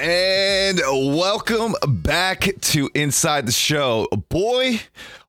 And welcome back to Inside the Show. Boy,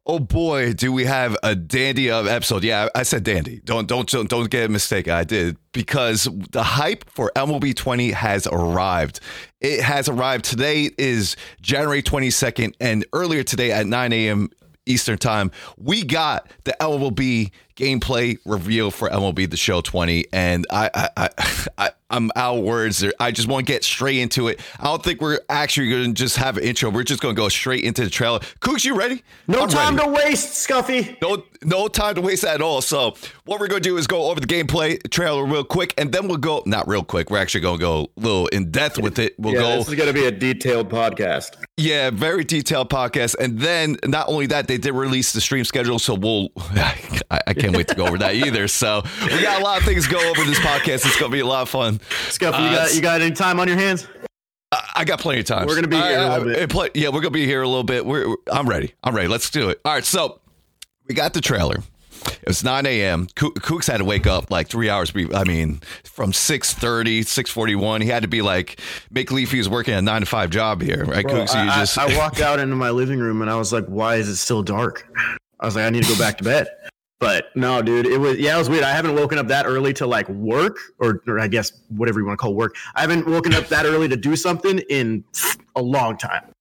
oh boy, do we have a dandy of episode. Yeah, I said dandy. Don't don't don't, don't get a mistake. I did because the hype for MLB 20 has arrived. It has arrived. Today is January 22nd, and earlier today at 9 a.m. Eastern Time, we got the MLB gameplay reveal for MLB The Show 20, and I, I, I, I I'm out of words. I just want to get straight into it. I don't think we're actually going to just have an intro. We're just going to go straight into the trailer. Kooks, you ready? No I'm time ready. to waste, Scuffy. No, no time to waste at all. So what we're going to do is go over the gameplay trailer real quick, and then we'll go. Not real quick. We're actually going to go a little in depth with it. We'll yeah, go. this is going to be a detailed podcast. Yeah, very detailed podcast. And then not only that, they did release the stream schedule. So we'll, I, I can't wait to go over that either. So we got a lot of things to go over this podcast. It's going to be a lot of fun. Scuffy, you Uh, got you got any time on your hands? I, I got plenty of time. We're gonna be here a little bit. Play, yeah, we're going to be here a little bit. We're, we're- I'm ready. I'm ready. Let's do it. All right. So we got the trailer. It was 9 a.m. Kooks had to wake up like three hours. Be- I mean, from 6:30, 6:41. He had to be like make Leafy was working a nine to five job here, right? Bro, Kooks, I, you I- just I walked out into my living room and I was like, "Why is it still dark?" I was like, "I need to go back to bed." But no, dude, it was yeah, it was weird. I haven't woken up that early to like work, or, or I guess whatever you want to call work. I haven't woken up that early to do something in a long time.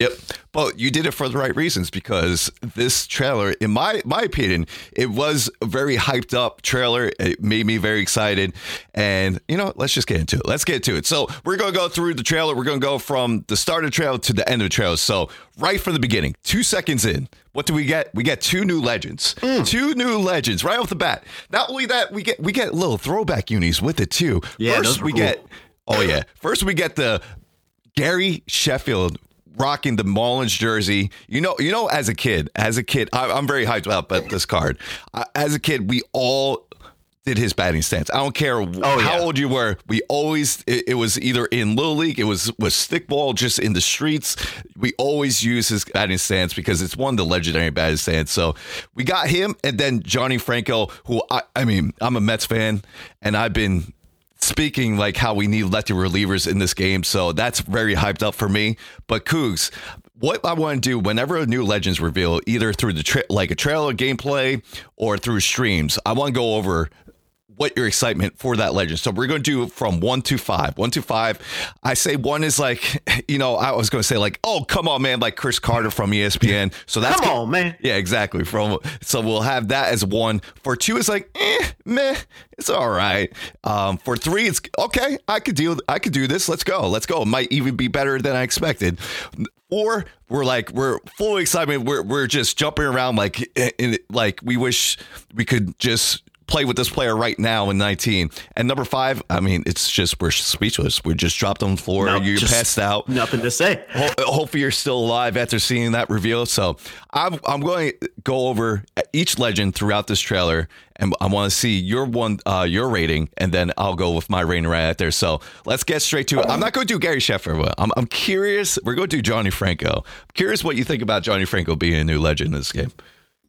Yep. But you did it for the right reasons because this trailer, in my my opinion, it was a very hyped up trailer. It made me very excited. And you know, let's just get into it. Let's get into it. So we're gonna go through the trailer. We're gonna go from the start of the trailer to the end of the trailer. So right from the beginning, two seconds in, what do we get? We get two new legends. Mm. Two new legends right off the bat. Not only that, we get we get little throwback unis with it too. Yeah, First we cool. get oh yeah. First we get the Gary Sheffield rocking the Marlins jersey. You know, you know, as a kid, as a kid, I, I'm very hyped up about this card. I, as a kid, we all did his batting stance. I don't care Oh, how yeah. old you were. We always it, it was either in little league, it was was stickball, just in the streets. We always use his batting stance because it's one of the legendary batting stance. So we got him, and then Johnny Franco, who I, I mean, I'm a Mets fan, and I've been speaking like how we need lefty relievers in this game. So that's very hyped up for me. But Cougs, what I want to do whenever a new Legends reveal, either through the tra- like a trailer gameplay or through streams, I want to go over what your excitement for that legend. So we're going to do from one to five. One to five. I say one is like, you know, I was going to say like, oh, come on, man, like Chris Carter from ESPN. So that's Come on, man. yeah, exactly. From so we'll have that as one. For two, is like, eh, meh, it's all right. Um, for three, it's okay. I could deal. I could do this. Let's go. Let's go. It might even be better than I expected. Four, we're like we're full excitement. We're we're just jumping around like in, like we wish we could just play with this player right now in 19. And number five, I mean, it's just we're speechless. We're just dropped on the floor. No, You're passed out. Nothing to say. Ho- hopefully you're still alive after seeing that reveal. So I'm I'm going to go over each legend throughout this trailer, and I want to see your one uh, your rating, and then I'll go with my rating right out there. So let's get straight to it. I'm not going to do Gary Sheffield. but I'm I'm curious. We're going to do Johnny Franco. I'm curious what you think about Johnny Franco being a new legend in this game.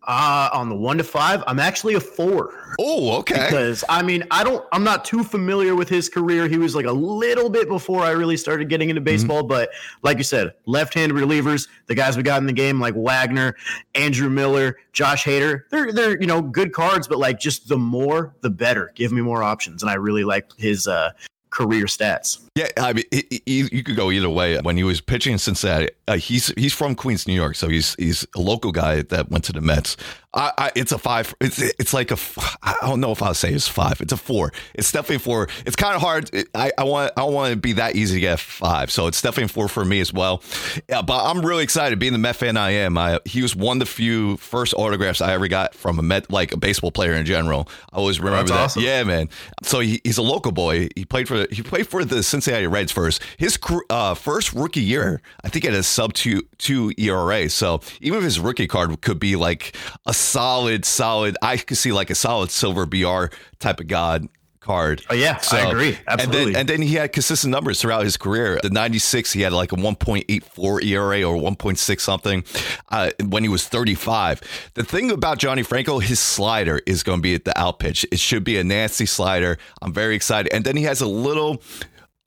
Uh, on the one to five, I'm actually a four. Oh, okay. because I mean, I don't, I'm not too familiar with his career. He was like a little bit before I really started getting into baseball, but like you said, left-handed relievers, the guys we got in the game, like Wagner, Andrew Miller, Josh Hader, they're they're you know good cards, but like just the more, the better. Give me more options, and I really like his uh, career stats. Yeah, I mean, he, he, you could go either way. When he was pitching in Cincinnati, uh, he's he's from Queens, New York, so he's he's a local guy that went to the Mets. I, I, it's a five. It's it's like a. I don't know if I'll say it's five. It's a four. It's definitely four. It's kind of hard. I, I want I don't want to be that easy to get a five. So it's definitely four for me as well. Yeah, but I'm really excited. Being the Met fan I am, I, he was one of the few first autographs I ever got from a Met like a baseball player in general. I always remember that's that. awesome. Yeah, man. So he, he's a local boy. He played for he played for the Cincinnati Reds first. His uh, first rookie year, I think, it had a sub two two ERA. So even if his rookie card could be like a solid, solid, I could see like a solid silver BR type of god card. Oh, yeah, I agree. And Absolutely. then, and then he had consistent numbers throughout his career. The 96, he had like a 1.84 ERA or 1.6 something uh, when he was 35. The thing about Johnny Franco, his slider is going to be at the out pitch. It should be a nasty slider. I'm very excited. And then he has a little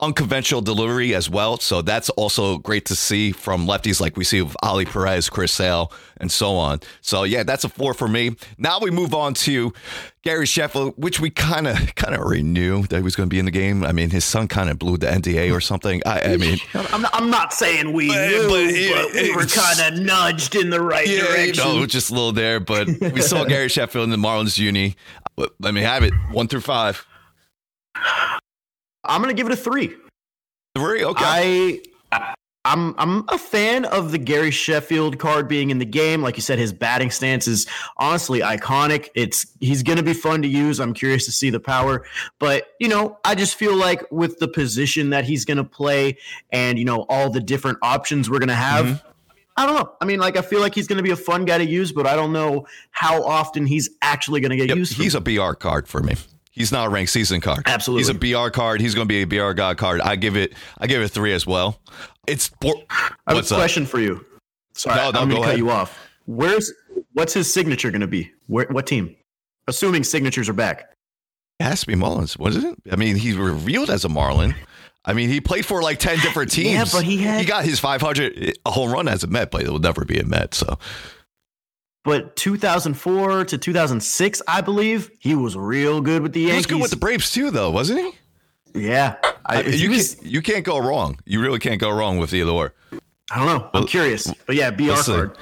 unconventional delivery as well. So that's also great to see from lefties like we see with Ollie Perez, Chris Sale, and so on. So yeah, that's a four for me. Now we move on to Gary Sheffield, which we kind of kind of already knew that he was going to be in the game. I mean, his son kind of blew the NDA or something. I, I mean, I'm not, I'm not saying we But- knew, but but, it- we were kind of nudged in the right yeah, you direction. know, just a little there. But we saw Gary Sheffield in the Marlins uni. Let me have it. One through five. I'm gonna give it a three. Three. Okay. I. I'm I'm a fan of the Gary Sheffield card being in the game. Like you said, his batting stance is honestly iconic. It's he's going to be fun to use. I'm curious to see the power, but you know, I just feel like with the position that he's going to play and you know all the different options we're going to have. Mm-hmm. I don't know. I mean, like I feel like he's going to be a fun guy to use, but I don't know how often he's actually going to get Yep, used. he's a BR card for me. He's not a ranked season card. Absolutely. he's a BR card. He's going to be a BR god card. I give it. I give it three as well. It's bo- I have what's a up? question for you. Sorry, No, no, I'm going to cut you off. Where's what's his signature going to be? Where, what team? Assuming signatures are back. It has to be Marlins, wasn't it? I mean, he's revealed as a Marlin. I mean, he played for like ten different teams. Yeah, but he had- he got his 500 eh, a home run as a Met, but it will never be a Met. So But 2004 to 2006, I believe he was real good with the Yankees. he was good with the Braves too, though, wasn't he? yeah, I, he you, was- can't, you can't go wrong. You really can't go wrong with either or. I don't know. I'm curious, but yeah, BR card.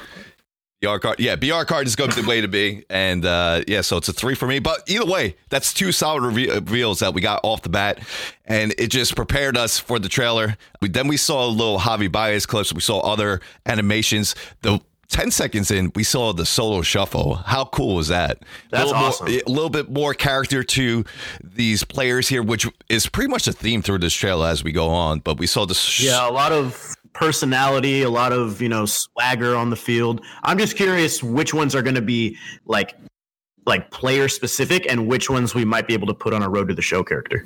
BR card, yeah, BR card is going to be the way to be, and uh, yeah, so it's a three for me. But either way, that's two solid reve- reveals that we got off the bat, and it just prepared us for the trailer. We, then we saw a little Javi Baez clips. We saw other animations. The ten seconds in, we saw the Soto shuffle. How cool was that? That's a little more- awesome. a little bit more character to these players here, which is pretty much a theme through this trailer as we go on. But we saw this. sh- Yeah, a lot of personality, a lot of you know swagger on the field. I'm just curious which ones are going to be like like player specific, and which ones we might be able to put on a road to the show character.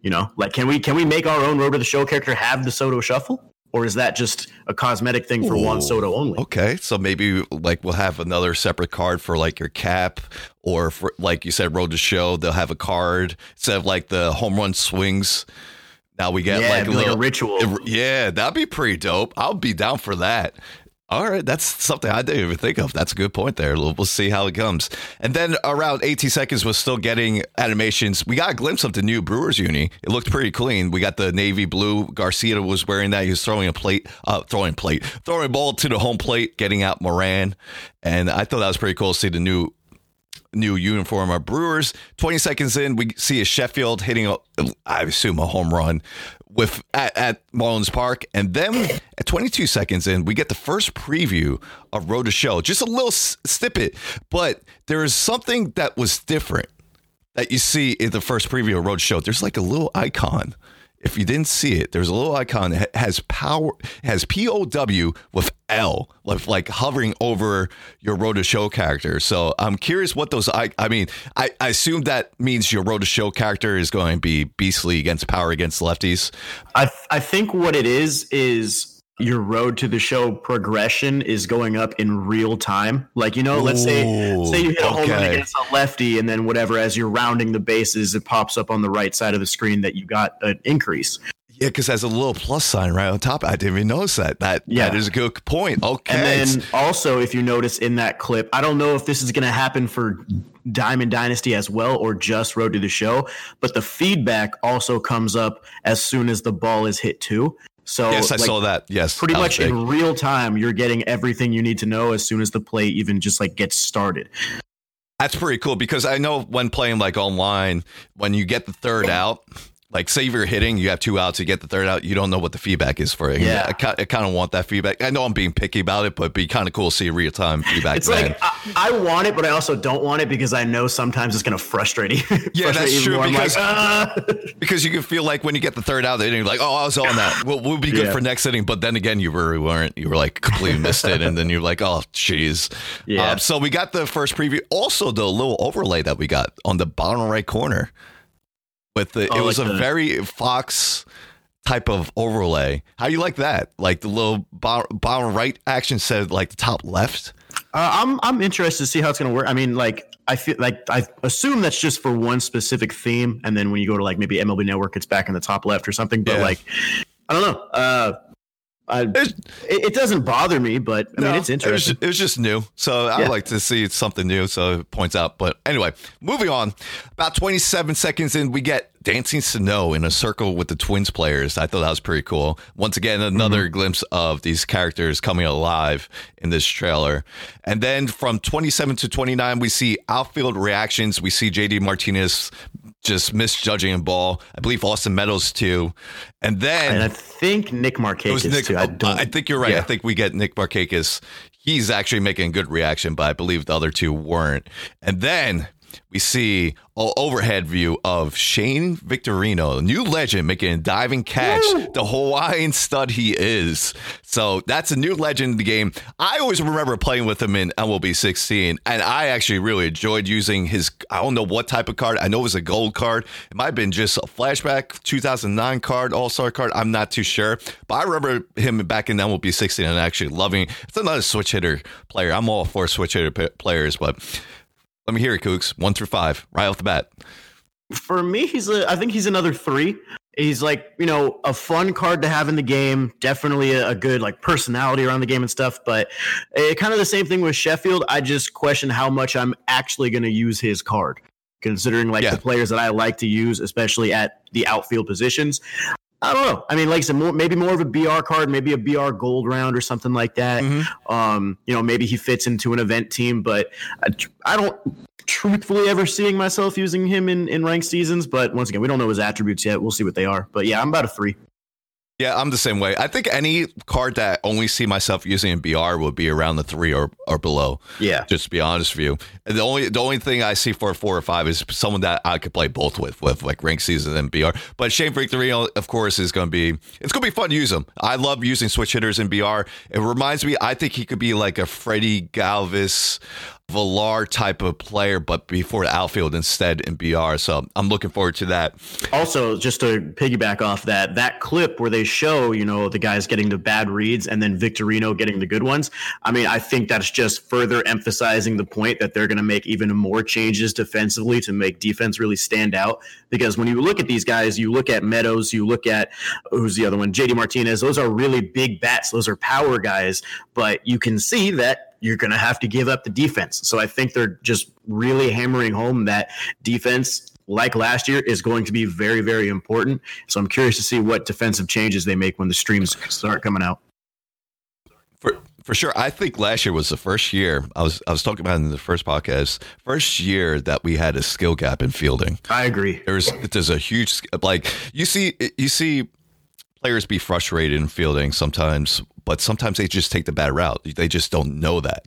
You know, like can we can we make our own road to the show character have the Soto shuffle, or is that just a cosmetic thing for Juan Soto only? Okay, so maybe like we'll have another separate card for like your cap, or for like you said, road to show. They'll have a card instead of like the home run swings. Now we get yeah, like a be like little a ritual. Yeah, that'd be pretty dope. I'll be down for that. All right, that's something I didn't even think of. That's a good point there. We'll, we'll see how it comes. And then around 18 seconds, we're still getting animations. We got a glimpse of the new Brewers uni. It looked pretty clean. We got the navy blue. Garcia was wearing that. He was throwing a plate, uh, throwing plate, throwing ball to the home plate, getting out Moran. And I thought that was pretty cool to see the new new uniform of Brewers. 20 seconds in, we see a Sheffield hitting, a, I assume, a home run with at, at Marlins Park. And then at 22 seconds in, we get the first preview of Road to Show. Just a little snippet, but there is something that was different that you see in the first preview of Road Show. There's like a little icon. If you didn't see it, there's a little icon that has power, has POW with L, like, like hovering over your Road Show character. So I'm curious what those, I, I mean, I, I assume that means your Road Show character is going to be beastly against power against lefties. I I think what it is is your road to the show progression is going up in real time. Like you know, let's say say you hit a home run okay. against a lefty, and then whatever as you're rounding the bases, it pops up on the right side of the screen that you got an increase. Yeah, because there's a little plus sign right on top. I didn't even notice that. That Yeah. that is a good point. Okay. And then also, if you notice in that clip, I don't know if this is going to happen for Diamond Dynasty as well or just Road to the Show, but the feedback also comes up as soon as the ball is hit too. So yes, I like, saw that. Yes, pretty that much in real time you're getting everything you need to know as soon as the play even just like gets started. That's pretty cool because I know when playing like online, when you get the third out, like say if you're hitting, you have two outs, you get the third out, you don't know what the feedback is for it. Yeah. I, I kind of want that feedback. I know I'm being picky about it, but it'd be kind of cool to see real time feedback. it's man. like I, I want it but i also don't want it because i know sometimes it's going to frustrate you Yeah, Frustrate that's true. I'm like, because- "Ah." because you can feel like when you get the third out, then you're like, oh, I was on that. We'll, we'll be good Yeah. for next inning. But then again, you really weren't. You were like completely missed it. And then you're like, oh, jeez. Yeah. Um, so we got the first preview. Also, the little overlay that we got on the bottom right corner with the, it Oh, was like a the- very Fox type of overlay. How you like that? Like the little bo- bottom right action said like the top left. Uh, I'm I'm interested to see how it's going to work. I mean, like I feel like I assume that's just for one specific theme, and then when you go to like maybe MLB Network, it's back in the top left or something. But Yeah. like, I don't know. Uh, I, it, it doesn't bother me, but I mean, No, it's It was, interesting. it was just new. So I Yeah. like to see something new. So it points out. But anyway, moving on. About 27 seconds in, we get Dancing Snow in a circle with the Twins players. I thought that was pretty cool. Once again, another Mm-hmm. glimpse of these characters coming alive in this trailer. And then from 27 to 29, we see outfield reactions. We see JD Martinez just misjudging a ball. I believe Austin Meadows too. And then and I think Nick Markakis Nick. too. I, oh, I don't. I think you're right. I think we get Nick Markakis. He's actually making a good reaction, but I believe the other two weren't. And then we see an overhead view of Shane Victorino, new legend, making a diving catch, the Hawaiian stud he is. So that's a new legend in the game. I always remember playing with him in MLB 16, and I actually really enjoyed using his. I don't know what type of card. I know it was a gold card. It might have been just a flashback 2009 card, All Star card. I'm not too sure, but I remember him back in MLB 16 and actually loving. It's another switch hitter player. I'm all for switch hitter p- players, but let me hear it, Kooks. One through five, right off the bat. for me, he's a. I think he's another three. He's like you know a fun card to have in the game. Definitely a, a good like personality around the game and stuff. But uh, kind of the same thing with Sheffield. I just question how much I'm actually going to use his card, considering like Yeah. the players that I like to use, especially at the outfield positions. I don't know. I mean, like I said, more, maybe more of a BR card, maybe a BR gold round or something like that. Mhm. Um, you know, maybe he fits into an event team, but I, I don't truthfully ever seeing myself using him in, in ranked seasons. But once again, we don't know his attributes yet. We'll see what they are. But yeah, I'm about a three. Yeah, I'm the same way. I think any card that I only see myself using in BR would be around the three or, or below. Yeah. Just to be honest with you, and the only the only thing I see for a four or five is someone that I could play both with, with like rank season and BR. But Shane Freak three, of course, is going to be it's going to be fun to use him. I love using switch hitters in BR. It reminds me, I think he could be like a Freddie Galvis. Villar type of player, but before the outfield instead in BR. So I'm looking forward to that. Also, just to piggyback off that, that clip where they show, you know, the guys getting the bad reads and then Victorino getting the good ones. I mean, I think that's just further emphasizing the point that they're going to make even more changes defensively to make defense really stand out. Because when you look at these guys, you look at Meadows, you look at who's the other one, JD Martinez, those are really big bats, those are power guys, but you can see that you're going to have to give up the defense. So I think they're just really hammering home that defense like last year is going to be very very important so i'm curious to see what defensive changes they make when the streams start coming out For for sure, I think last year was the first year I was I was talking about in the first podcast. First year that we had a skill gap in fielding. i agree There's there's a huge like you see you see players be frustrated in fielding sometimes, but sometimes they just take the bad route. They just don't know that.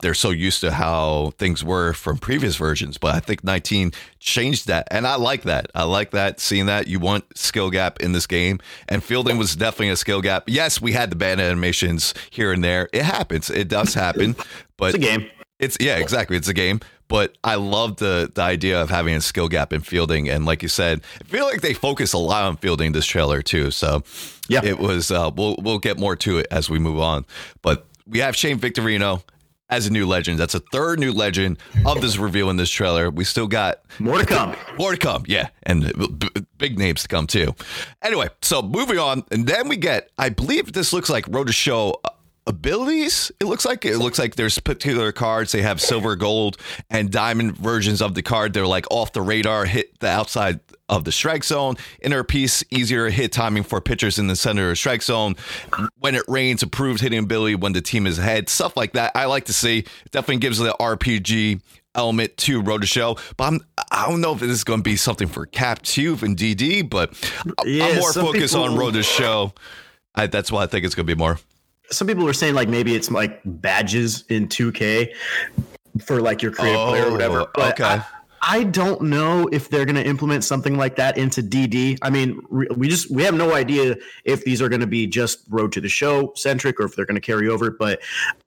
They're so used to how things were from previous versions, but I think 19 changed that. And I like that. I like that seeing that you want skill gap in this game and fielding was definitely a skill gap. Yes, we had the bad animations here and there. It happens. It does happen, but it's a game it's yeah, exactly. It's a game, but I love the the idea of having a skill gap in fielding, and like you said, I feel like they focus a lot on fielding this trailer too. So Yeah. it was. Uh, we'll we'll get more to it as we move on, but we have Shane Victorino as a new legend. That's a third new legend of this reveal in this trailer. We still got more to come more to come, yeah, and b- big names to come too. Anyway, so moving on, and then we get, I believe this looks like Road to Show abilities. It looks like it looks like there's particular cards. They have silver, gold, and diamond versions of the card. They're like off the radar, hit the outside of the strike zone. Inner piece, easier hit timing for pitchers in the center of strike zone. When it rains, approved hitting ability when the team is ahead. Stuff like that. I like to see. It definitely gives the RPG element to Road to Show. But I'm, I don't know if this is going to be something for Cap 2 and DD, but Yeah, I'm more focused on people- Road to Show. I, that's why I think it's going to be more. Some people were saying like maybe it's like badges in 2k for like your creative player or oh, whatever Oh, but okay. I, I don't know if they're going to implement something like that into DD. I mean, we just we have no idea if these are going to be just road to the show centric or if they're going to carry over. But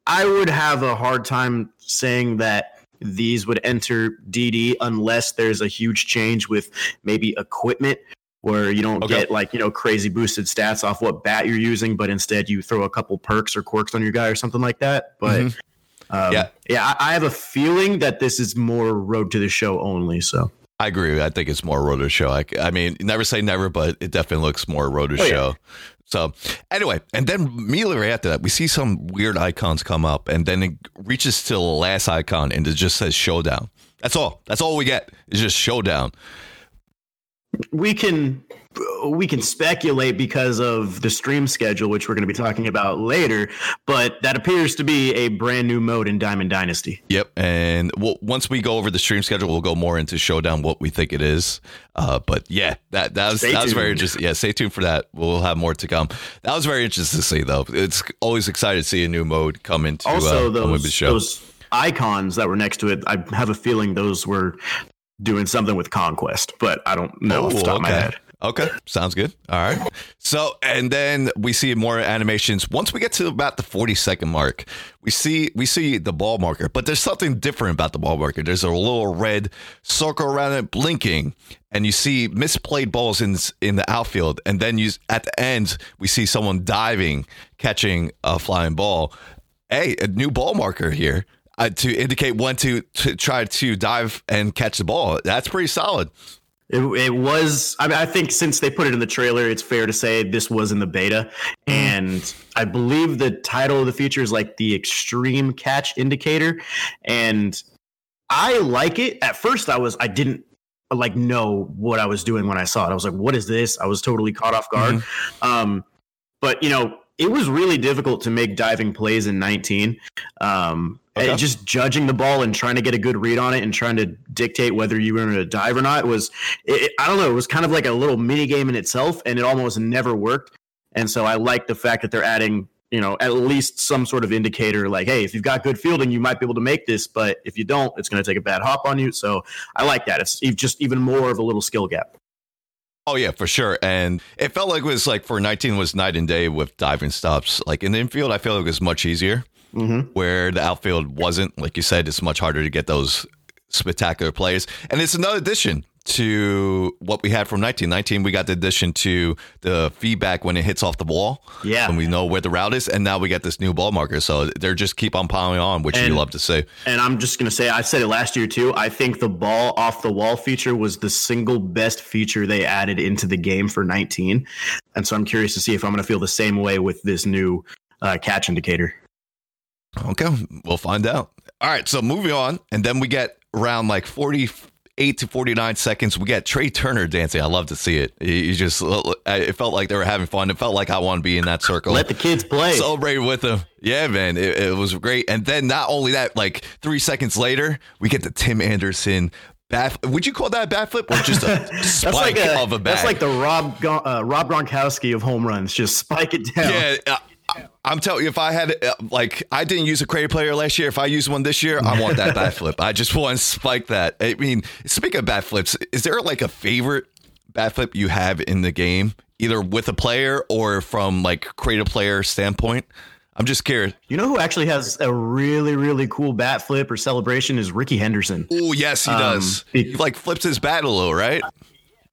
I would have a hard time saying that these would enter DD unless there's a huge change with maybe equipment where you don't Okay. get like you know crazy boosted stats off what bat you're using, but instead you throw a couple perks or quirks on your guy or something like that. But Mhm. Um, Yeah. yeah. I, I have a feeling that this is more road to the show only. So I agree. I think it's more rotor show. I, I mean, never say never, but it definitely looks more rotor Oh, yeah. show. So anyway, and then immediately right after that, we see some weird icons come up, and then it reaches to the last icon, and it just says showdown. That's all. That's all we get. It's just showdown. We can we can speculate because of the stream schedule, which we're going to be talking about later. But that appears to be a brand new mode in Diamond Dynasty. Yep. And we'll, once we go over the stream schedule, we'll go more into showdown, what we think it is. Uh, but yeah, that that was Stay that was very interesting. Yeah, stay tuned for that. We'll have more to come. That was very interesting to see, though. It's always exciting to see a new mode come into Also, uh, those the show. those icons that were next to it, I have a feeling those were doing something with Conquest, but I don't know off the Oh, top of my oh, head. Okay, sounds good. All right. So, and then we see more animations. Once we get to about the 40 second mark, we see we see the ball marker, but there's something different about the ball marker. There's a little red circle around it blinking, and you see misplayed balls in in the outfield, and then you at the end we see someone diving, catching a flying ball. Hey, a new ball marker here. Uh, to indicate when to, to try to dive and catch the ball. That's pretty solid. It, it was. I mean, I think since they put it in the trailer, it's fair to say this was in the beta, and I believe the title of the feature is like the Extreme Catch Indicator, and I like it. At first, I was I didn't like know what I was doing when I saw it. I was like, "What is this?" I was totally caught off guard. Um, but you know, it was really difficult to make diving plays in 19. Um, Okay. and just judging the ball and trying to get a good read on it and trying to dictate whether you were going to dive or not was, it, it- I don't know, it was kind of like a little mini game in itself, and it almost never worked. And so I like the fact that they're adding, you know, at least some sort of indicator, like, hey, if you've got good fielding, you might be able to make this, but if you don't, it's going to take a bad hop on you. So I like that. It's just even more of a little skill gap. Oh yeah, for sure. And it felt like it was like for 19 was night and day with diving stops. Like in the infield, I feel like it was much easier. Mm-hmm. Where the outfield wasn't, like you said, it's much harder to get those spectacular plays. And it's another addition to what we had from 1919. We got the addition to the feedback when it hits off the ball. Yeah. And we know where the route is. And now we got this new ball marker. So they're just keep on piling on, which you love to see. And I'm just going to say, I said it last year too. I think the ball off the wall feature was the single best feature they added into the game for 19. And so I'm curious to see if I'm going to feel the same way with this new uh, catch indicator. Okay, we'll find out. All right, so moving on, and then we get around like forty-eight to forty-nine seconds. We get Trea Turner dancing. I love to see it. He he just, it felt like they were having fun. It felt like I want to be in that circle. Let the kids play. Celebrate with them. Yeah, man, it, it was great. And then not only that, like three seconds later, we get the Tim Anderson. Bat, would you call that a bat flip or just a spike like a, of a bat? that's like the Rob uh, Rob Gronkowski of home runs. Just spike it down. Yeah, uh, I'm telling you, if I had uh, like I didn't use a creative player last year, if I use one this year, I want that bat flip. I just want to spike that. I mean, speaking of bat flips, is there like a favorite bat flip you have in the game, either with a player or from like creative player standpoint? I'm just curious. You know who actually has a really really cool bat flip or celebration is Rickey Henderson. Oh yes, he Um, does. he like flips his bat a little, right?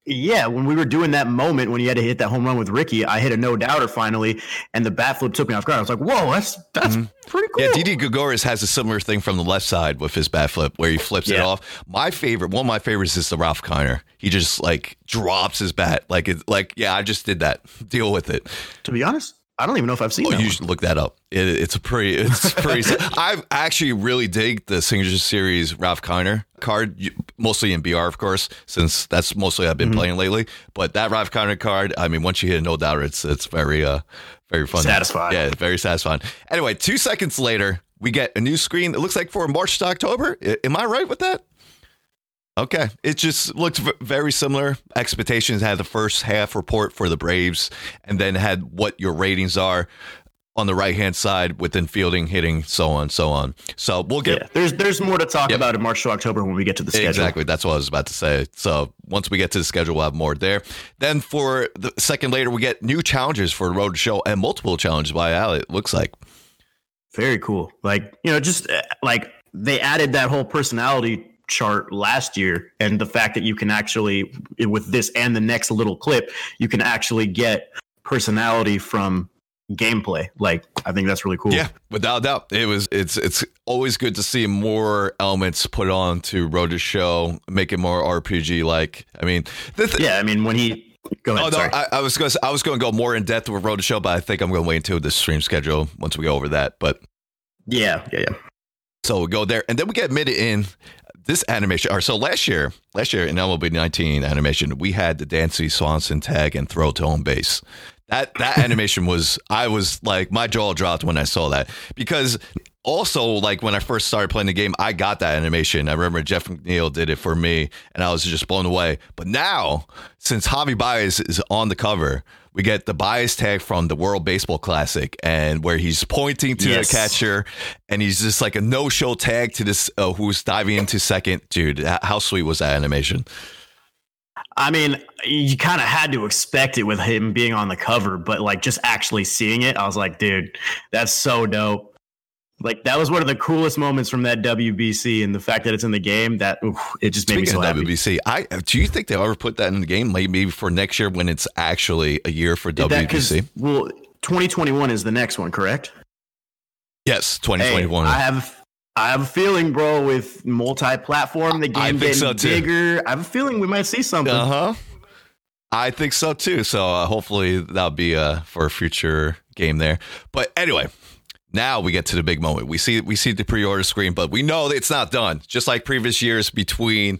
Yeah, when we were doing that moment when you had to hit that home run with Ricky, I hit a no doubter finally, and the bat flip took me off guard. I was like, "Whoa, that's that's pretty cool." Mm-hmm. Yeah, Didi Gregorius has a similar thing from the left side with his bat flip where he flips it off. My favorite, one of my favorites is the Ralph Kiner. He just like drops his bat. Like it's like, yeah, I just did that. Deal with it. To be honest, I don't even know if I've seen Oh, you one. should look that up. It, it's a pretty, it's pretty. I actually really dig the Signature Series Ralph Kiner card, mostly in BR, of course, since that's mostly I've been Mm-hmm. playing lately. But that Ralph Kiner card, I mean, once you hit a no doubter, it's it's very, uh, very fun. Satisfying. Yeah, very satisfying. Anyway, two seconds later, we get a new screen. It looks like for March to October. Am I right with that? Okay, it just looked v- very similar. Expectations had the first half report for the Braves, and then had what your ratings are on the right hand side within fielding, hitting, so on, so on. So we'll get yeah, there's there's more to talk Yep. about in March to October when we get to the schedule. Exactly. That's what I was about to say. So once we get to the schedule, we'll have more there. Then for the second later, we get new challenges for the road show and multiple challenges by Al. It looks like. Very cool. Like you know, just uh, like they added that whole personality chart last year, and the fact that you can actually with this and the next little clip, you can actually get personality from gameplay. Like I think that's really cool. Yeah, without doubt, it was. It's it's always good to see more elements put on to Road to Show, make it more RPG like. I mean, th- yeah, I mean when he. Go ahead. Oh, no, I, I, was going. I was going to go more in depth with Road to Show, but I think I'm going to wait until the stream schedule once we go over that. But yeah, yeah, yeah. So we go there, and then we get admitted in this animation. Or so last year, last year in MLB 19 animation, we had the Dansby Swanson tag and throw to home base. That that animation was I was like my jaw dropped when I saw that because also like when I first started playing the game, I got that animation. I remember Jeff McNeil did it for me, and I was just blown away. But now, since Javi Baez is on the cover, we get the Baez tag from the World Baseball Classic, and where he's pointing to yes. the catcher, and he's just like a no-show tag to this uh, who's diving into second. Dude, how sweet was that animation? I mean, you kind of had to expect it with him being on the cover, but like just actually seeing it, I was like, dude, that's so dope. Like that was one of the coolest moments from that WBC, and the fact that it's in the game that oof, it just made Speaking me so happy. WBC, I do you think they'll ever put that in the game? Maybe for next year when it's actually a year for WBC. That, well, 2021 is the next one, correct? Yes, 2021. Hey, I have I have a feeling, bro, with multi-platform, the game getting so bigger. I have a feeling we might see something. Uh huh. I think so too. So uh, hopefully that'll be uh, for a future game there. But anyway, now we get to the big moment. We see we see the pre-order screen, but we know it's not done. Just like previous years between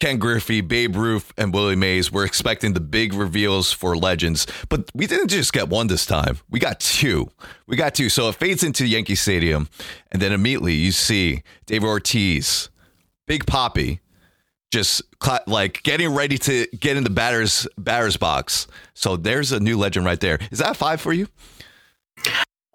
Ken Griffey, Babe Ruth, and Willie Mays. We're expecting the big reveals for Legends, but we didn't just get one this time. We got two. We got two. So it fades into Yankee Stadium, and then immediately you see David Ortiz, Big Papi, just like getting ready to get in the batter's batter's box. So there's a new legend right there. Is that five for you?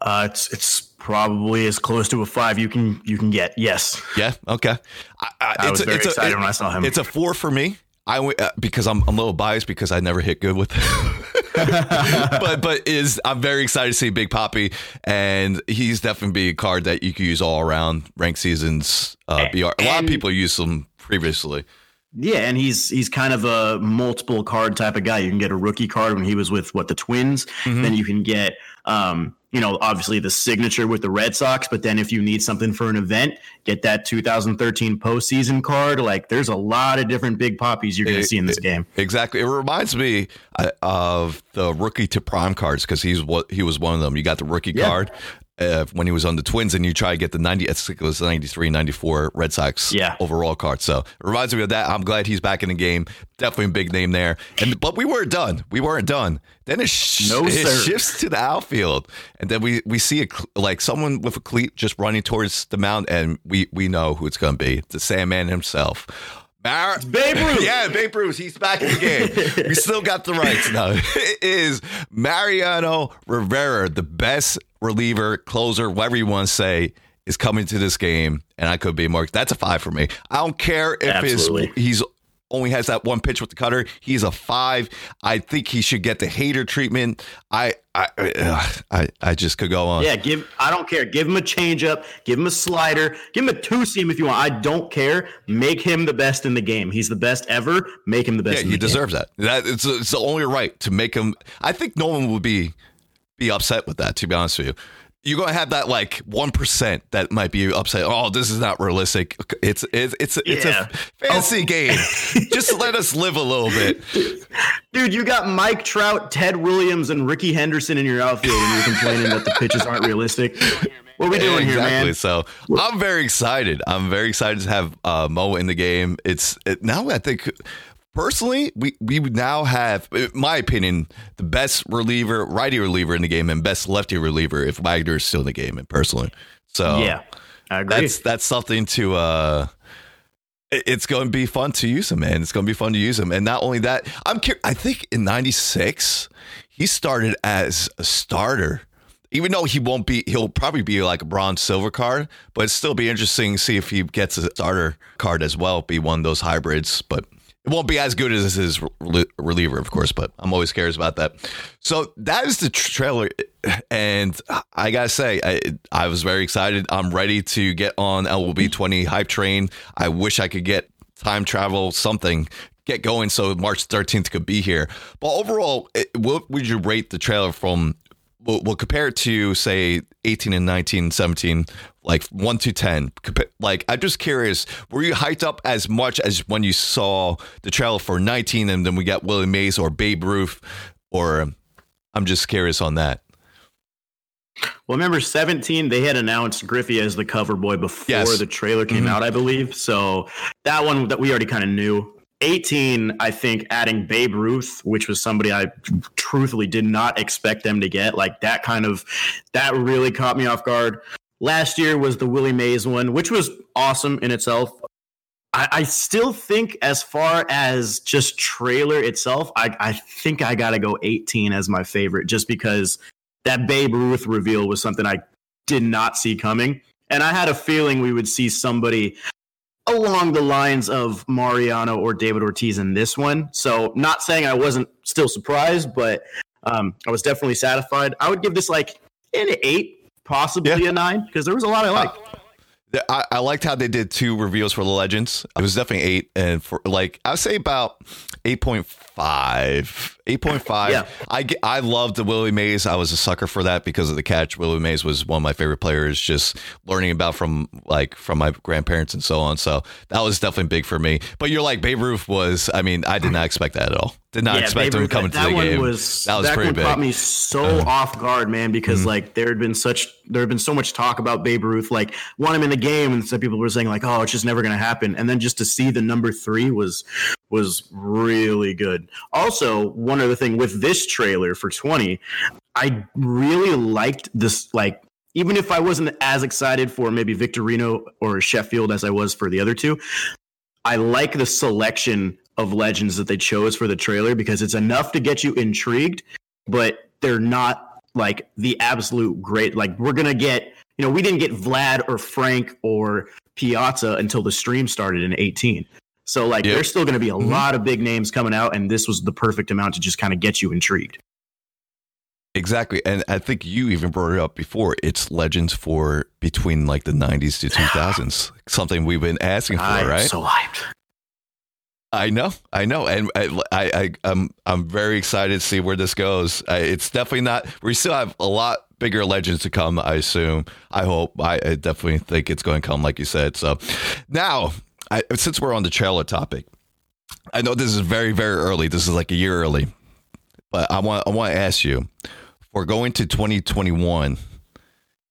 Uh, it's it's probably as close to a five you can you can get. Yes. Yeah. Okay. I, I, I was a, very excited a, when I saw him. It's a four for me. I uh, because I'm, I'm, a little biased because I never hit good with but but is I'm very excited to see Big Papi, and he's definitely be a card that you can use all around rank seasons. Uh, BR. A lot of people use them previously. Yeah, and he's he's kind of a multiple card type of guy. You can get a rookie card when he was with what the Twins. Mm-hmm. Then you can get um, you know, obviously the signature with the Red Sox, but then if you need something for an event, get that 2013 postseason card. Like, there's a lot of different big Papis you're going to see in this game. Exactly. It reminds me uh, of the rookie to prime cards because he's what he was one of them. You got the rookie yeah. card, uh, when he was on the Twins, and you try to get the 90, I think it was 93, 94 Red Sox yeah. overall card. So it reminds me of that. I'm glad he's back in the game. Definitely a big name there. And But we weren't done. We weren't done. Then it, sh- no, it shifts to the outfield. And then we, we see a, like someone with a cleat just running towards the mound, and we, we know who it's going to be the Sandman himself. Mar- Babe Ruth. yeah, Babe Ruth. He's back in the game. we still got the rights now. It is Mariano Rivera, the best reliever, closer, whatever you want to say, is coming to this game, and I could be more. That's a five for me. I don't care if his, he's only has that one pitch with the cutter. He's a five. I think he should get the Hader treatment. I I uh, I, I just could go on. Yeah, give. I don't care. Give him a changeup. Give him a slider. Give him a two seam if you want. I don't care. Make him the best in the game. He's the best ever. Make him the best. Yeah, he deserves game. that. That it's it's the only right to make him. I think no one would be be upset with that. To be honest with you, you're going to have that like one percent that might be upset. Oh, this is not realistic. It's it's it's it's yeah. a fantasy oh. game. Just let us live a little bit, dude. You got Mike Trout, Ted Williams, and Rickey Henderson in your outfield, and you're complaining that the pitches aren't realistic. What are we doing exactly. here, man? So I'm very excited. I'm very excited to have uh, Mo in the game. It's it, now I think personally, we we would now have, in my opinion, the best reliever, righty reliever in the game, and best lefty reliever if Wagner is still in the game. And personally, so yeah, I agree. That's that's something to. uh it's going to be fun to use him, man. It's going to be fun to use him, and not only that, I'm. Curious, I think in '96 he started as a starter even though he won't be, he'll probably be like a bronze silver card, but it'd still be interesting to see if he gets a starter card as well, be one of those hybrids. But it won't be as good as his reliever, of course, but I'm always curious about that. So that is the trailer, and I gotta say, I, I was very excited. I'm ready to get on LB 20 hype train. I wish I could get time travel something get going so March 13th could be here. But overall, what would you rate the trailer from we'll, we'll compare it to say 18 and 19, 17, like one to 10. Like, I'm just curious, were you hyped up as much as when you saw the trailer for 19 and then we got Willie Mays or Babe Ruth? Or I'm just curious on that. Well, remember 17, they had announced Griffey as the cover boy before yes. the trailer came mm-hmm. out, I believe. So that one that we already kind of knew. 18, I think adding Babe Ruth, which was somebody I truthfully did not expect them to get, like that kind of that really caught me off guard. Last year was the Willie Mays one, which was awesome in itself. I, I still think, as far as just trailer itself, I, I think I got to go 18 as my favorite, just because that Babe Ruth reveal was something I did not see coming. And I had a feeling we would see somebody along the lines of Mariano or David Ortiz in this one. So, not saying I wasn't still surprised, but um, I was definitely satisfied. I would give this like an eight, possibly yeah. a nine, because there was a lot I liked. I, I, liked how they did two reveals for the legends. It was definitely eight, and for like I would say about eight point five. 8.5. Yeah. I, I loved the Willie Mays. I was a sucker for that because of the catch. Willie Mays was one of my favorite players, just learning about from like from my grandparents and so on. So that was definitely big for me. But you're like Babe Ruth was. I mean, I did not expect that at all. Did not yeah, expect Babe him coming that, to the that game. Was, that was that pretty one big. Caught me so uh, off guard, man, because mm-hmm. like there had been such there had been so much talk about Babe Ruth, like want him in the game, and some people were saying like, oh, it's just never going to happen. And then just to see the number three was was really good. Also, one other thing with this trailer for 20, I really liked this like even if I wasn't as excited for maybe Victorino or Sheffield as I was for the other two, I like the selection of legends that they chose for the trailer because it's enough to get you intrigued, but they're not like the absolute great. Like we're gonna get, you know, we didn't get Vlad or Frank or Piazza until the stream started in 18. So like yep. there's still going to be a mm-hmm. lot of big names coming out, and this was the perfect amount to just kind of get you intrigued. Exactly, and I think you even brought it up before. It's legends for between like the '90s to 2000s, something we've been asking for, I'm right? So hyped. I know, I know, and I, I, I, am I'm very excited to see where this goes. I, it's definitely not. We still have a lot bigger legends to come. I assume. I hope. I, I definitely think it's going to come, like you said. So now I, since we're on the trailer topic, I know this is very, very early. This is like a year early, but I want I want to ask you for going to 2021.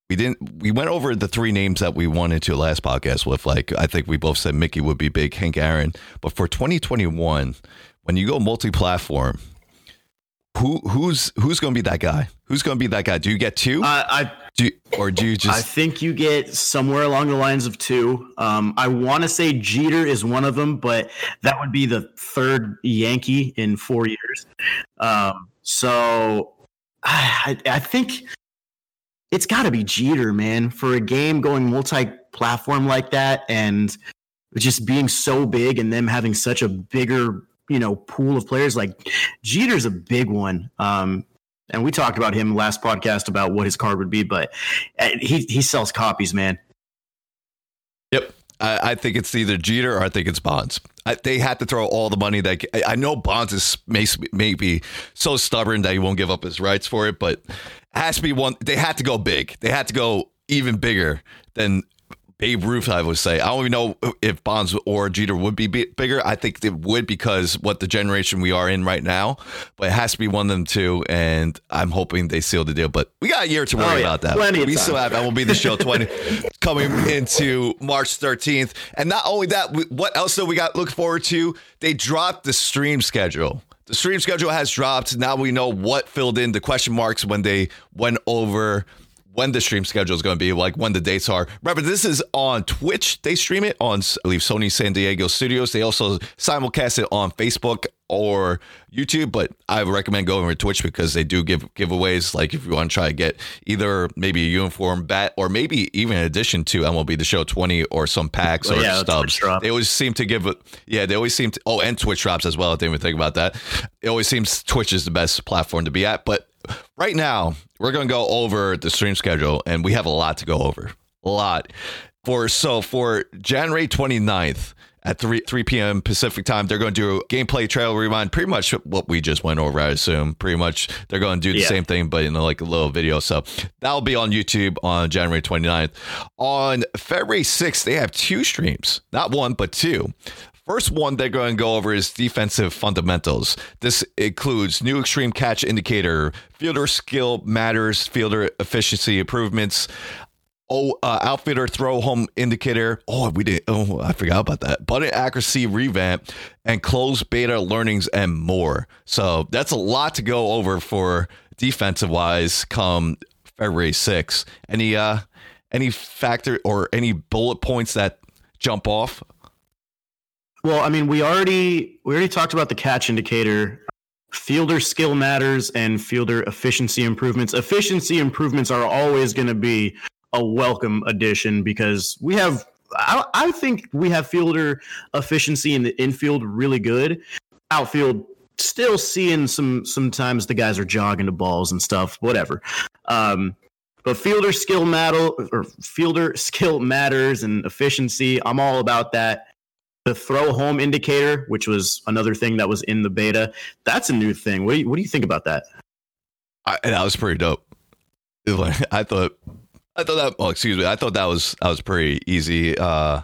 We didn't. We went over the three names that we wanted to last podcast with. Like I think we both said Mickey would be big, Hank Aaron. But for 2021, when you go multi-platform, who who's who's going to be that guy? Who's going to be that guy? Do you get two? Uh, I do, you, or do you just? I think you get somewhere along the lines of two. Um, I want to say Jeter is one of them, but that would be the third Yankee in four years. Um, so I, I think it's got to be Jeter, man, for a game going multi-platform like that, and just being so big, and them having such a bigger you know pool of players like Jeter's a big one. Um, and we talked about him last podcast about what his card would be, but uh, he he sells copies, man. Yep, I, I think it's either Jeter or I think it's Bonds. I, they had to throw all the money that I know Bonds is may, maybe so stubborn that he won't give up his rights for it, but it has to be one. They had to go big. They had to go even bigger than Babe Ruth, I would say. I don't even know if Bonds or Jeter would be bigger. I think it would because what the generation we are in right now. But it has to be one of them two, and I'm hoping they seal the deal. But we got a year to worry oh, yeah. about that. Plenty we still have. That will be the show 20 coming into March 13th. And not only that, what else do we got look forward to? They dropped the stream schedule. The stream schedule has dropped. Now we know what filled in the question marks when they went over when the stream schedule is going to be, like when the dates are. Remember, this is on Twitch. They stream it on, I believe, Sony San Diego Studios. They also simulcast it on Facebook or YouTube, but I recommend going over to Twitch because they do give giveaways. Like if you want to try to get either maybe a uniform bat or maybe even in addition to MLB The Show 20 or some packs well, or yeah, stubs. They always seem to give. Yeah, they always seem to. Oh, and Twitch drops as well. I didn't even think about that. It always seems Twitch is the best platform to be at. But right now, we're going to go over the stream schedule, and we have a lot to go over. A lot. For so for January 29th, at 3 3 p.m. Pacific time. They're going to do a gameplay trail rewind, pretty much what we just went over. I assume pretty much they're going to do the Yeah. same thing, but in like a little video. So that'll be on YouTube on January 29th. On February 6th, they have two streams, not one but two. First one they're going to go over is defensive fundamentals. This includes new extreme catch indicator, fielder skill matters, fielder efficiency improvements, oh uh, outfielder throw home indicator. Oh, we did. Oh, I forgot about that. Button accuracy revamp and closed beta learnings and more. So that's a lot to go over for defensive wise. Come February 6th. Any uh any factor or any bullet points that jump off? Well, I mean, we already we already talked about the catch indicator. Fielder skill matters and fielder efficiency improvements. Efficiency improvements are always going to be a welcome addition because we have. I, I think we have fielder efficiency in the infield really good. Outfield still seeing some sometimes the guys are jogging the balls and stuff. Whatever. Um, but fielder skill matter or fielder skill matters and efficiency. I'm all about that the throw home indicator, which was another thing that was in the beta. That's a new thing. What do you, what do you think about that? I, that was pretty dope. I thought, I thought that. Oh, excuse me. I thought that was that was pretty easy. Uh,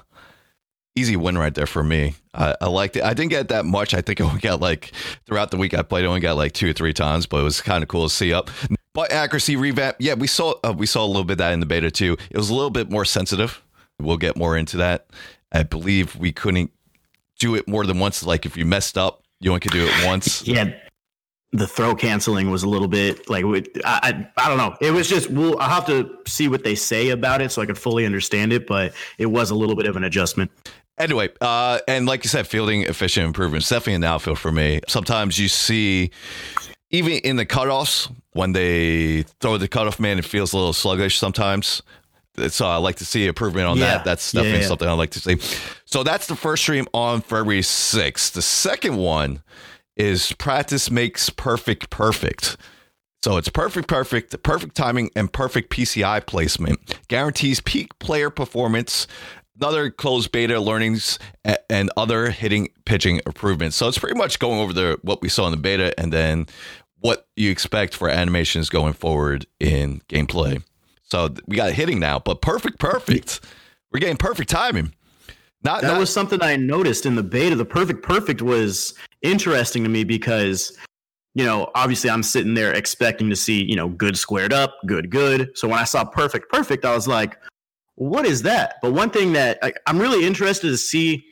easy win right there for me. I, I liked it. I didn't get that much. I think I only got like throughout the week I played. I only got like two or three times, but it was kind of cool to see up. But accuracy revamp. Yeah, we saw uh, we saw a little bit that in the beta too. It was a little bit more sensitive. We'll get more into that. I believe we couldn't do it more than once. Like if you messed up, you only could do it once. Yeah, the throw canceling was a little bit like I, I I don't know. It was just we'll I'll have to see what they say about it so I could fully understand it. But it was a little bit of an adjustment. Anyway, uh, and like you said, fielding efficient improvements definitely in the outfield for me. Sometimes you see, even in the cutoffs, when they throw the cutoff man, it feels a little sluggish sometimes. So I like to see improvement on Yeah. that. That's Yeah, definitely yeah. something I like to see. So that's the first stream on February 6th. The second one is practice makes perfect perfect. So it's perfect, perfect, perfect timing, and perfect PCI placement. Guarantees peak player performance, another closed beta learnings, and other hitting pitching improvements. So it's pretty much going over the what we saw in the beta, and then what you expect for animations going forward in gameplay. So we got hitting now, but perfect, perfect. We're getting perfect timing. Not That not- was something I noticed in the beta. The perfect perfect was interesting to me because, you know, obviously I'm sitting there expecting to see, you know, good squared up, good, good. So when I saw perfect perfect, I was like, what is that? But one thing that I, I'm really interested to see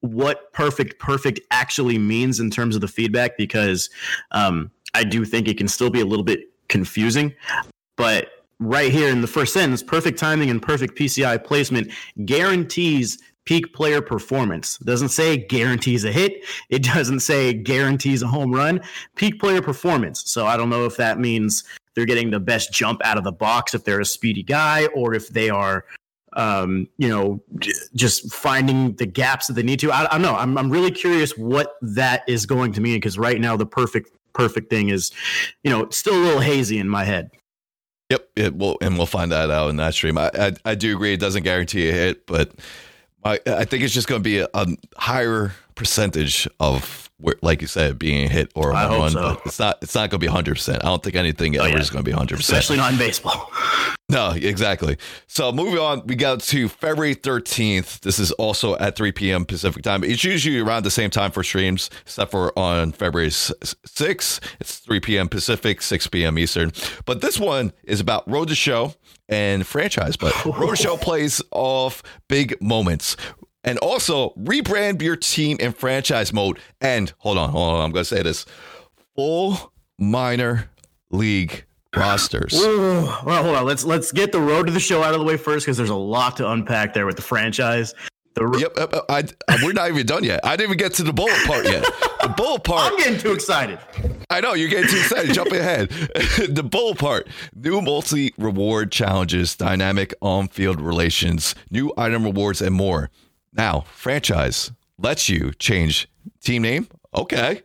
what perfect perfect actually means in terms of the feedback because um, I do think it can still be a little bit confusing. But right here in the first sentence, perfect timing and perfect PCI placement guarantees peak player performance. It doesn't say guarantees a hit. It doesn't say guarantees a home run. Peak player performance. So I don't know if that means they're getting the best jump out of the box if they're a speedy guy or if they are um, you know, just finding the gaps that they need to. I, I don't know. I'm, I'm really curious what that is going to mean because right now the perfect perfect thing is, you know, still a little hazy in my head. Yep, it will, and we'll find that out in that stream. I, I, I do agree it doesn't guarantee a hit, but I, I think it's just going to be a, a higher percentage of, like you said, being a hit or a home run. so. But it's not. It's not going to be hundred percent. I don't think anything oh, ever yeah. is going to be hundred percent. Especially not in baseball. No, exactly. So moving on, we got to February 13th. This is also at 3 p.m. Pacific time. It's usually around the same time for streams, except for on February s- 6th. It's 3 p.m. Pacific, 6 p.m. Eastern. But this one is about Road to Show and franchise. But Road to Show plays off big moments. And also rebrand your team in franchise mode. And hold on, hold on. I'm going to say this full minor league rosters. Well, hold on. Let's let's get the road to the show out of the way first because there's a lot to unpack there with the franchise. The ro- Yep, yep, yep. I, I- we're not even done yet. I didn't even get to the bullet part yet. The bullet part. I'm getting too excited. I know you're getting too excited. Jumping ahead. the bullet part. New multi reward challenges, dynamic on field relations, new item rewards, and more. Now, franchise lets you change team name. Okay.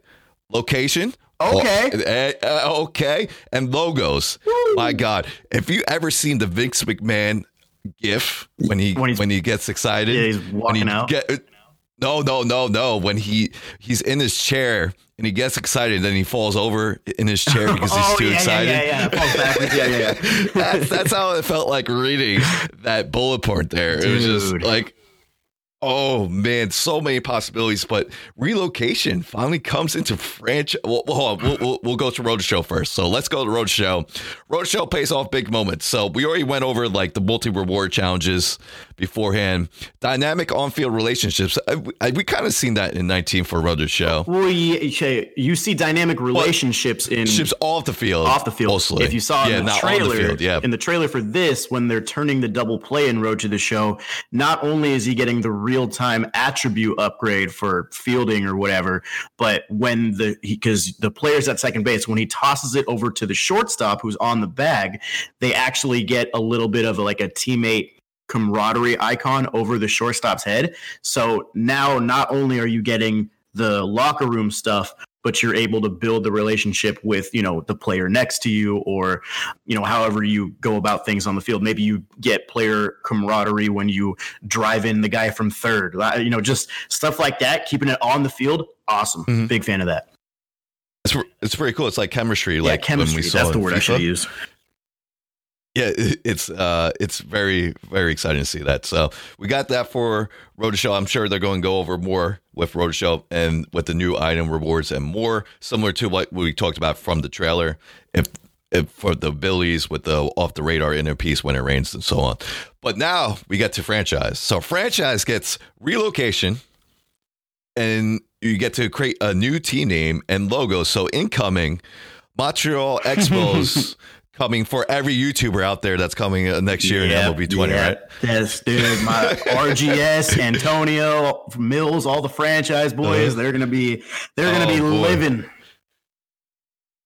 Location. Okay. Oh, eh, eh, okay. And logos. My God. If you ever seen the Vince McMahon gif when he When when, he gets excited? Yeah, he's when walking he out. Get, No, no, no, no. When he he's in his chair and he gets excited, and then he falls over in his chair because he's oh, too yeah, excited. Yeah, yeah, yeah. Falls. Yeah, yeah, yeah. that's, that's how it felt like reading that bullet point there. It was just like, oh man, so many possibilities. But relocation finally comes into franchise. Well, well. We'll, we'll, go to Road Show first. So let's go to Road Show. Road Show pays off big moments. So we already went over like the multi reward challenges beforehand. Dynamic on field relationships. I, I, we kind of seen that in 19 for Road Show. Well, you, see dynamic relationships in Ships off the field. off the field. Mostly. If you saw yeah, in the trailer, the field. Yeah. in the trailer for this, when they're turning the double play in Road to the Show, not only is he getting the real time attribute upgrade for fielding or whatever, but when the because the players at second base, when he tosses it over to the shortstop who's on the bag, they actually get a little bit of like a teammate camaraderie icon over the shortstop's head. So now not only are you getting the locker room stuff, but you're able to build the relationship with, you know, the player next to you or, you know, however you go about things on the field. Maybe you get player camaraderie when you drive in the guy from third, you know, just stuff like that, keeping it on the field. Awesome. Mhm. Big fan of that. It's, it's pretty cool. It's like chemistry. Yeah, like chemistry. when we saw That's the word I should use. Yeah, it's uh, it's very very exciting to see that. So we got that for Road to Show. I'm sure they're going to go over more with Road to Show and with the new item rewards and more similar to what we talked about from the trailer. If if for the Billies with the off the radar inner piece when it rains and so on. But now we get to franchise. So franchise gets relocation and you get to create a new team name and logo. So incoming Montreal Expos coming for every YouTuber out there that's coming uh, next year in Yep, MLB 20, yep. right? Yes, dude. My RGS, Antonio, Mills, all the franchise boys, Uh-huh. they're gonna be they're gonna Oh, be boy. living.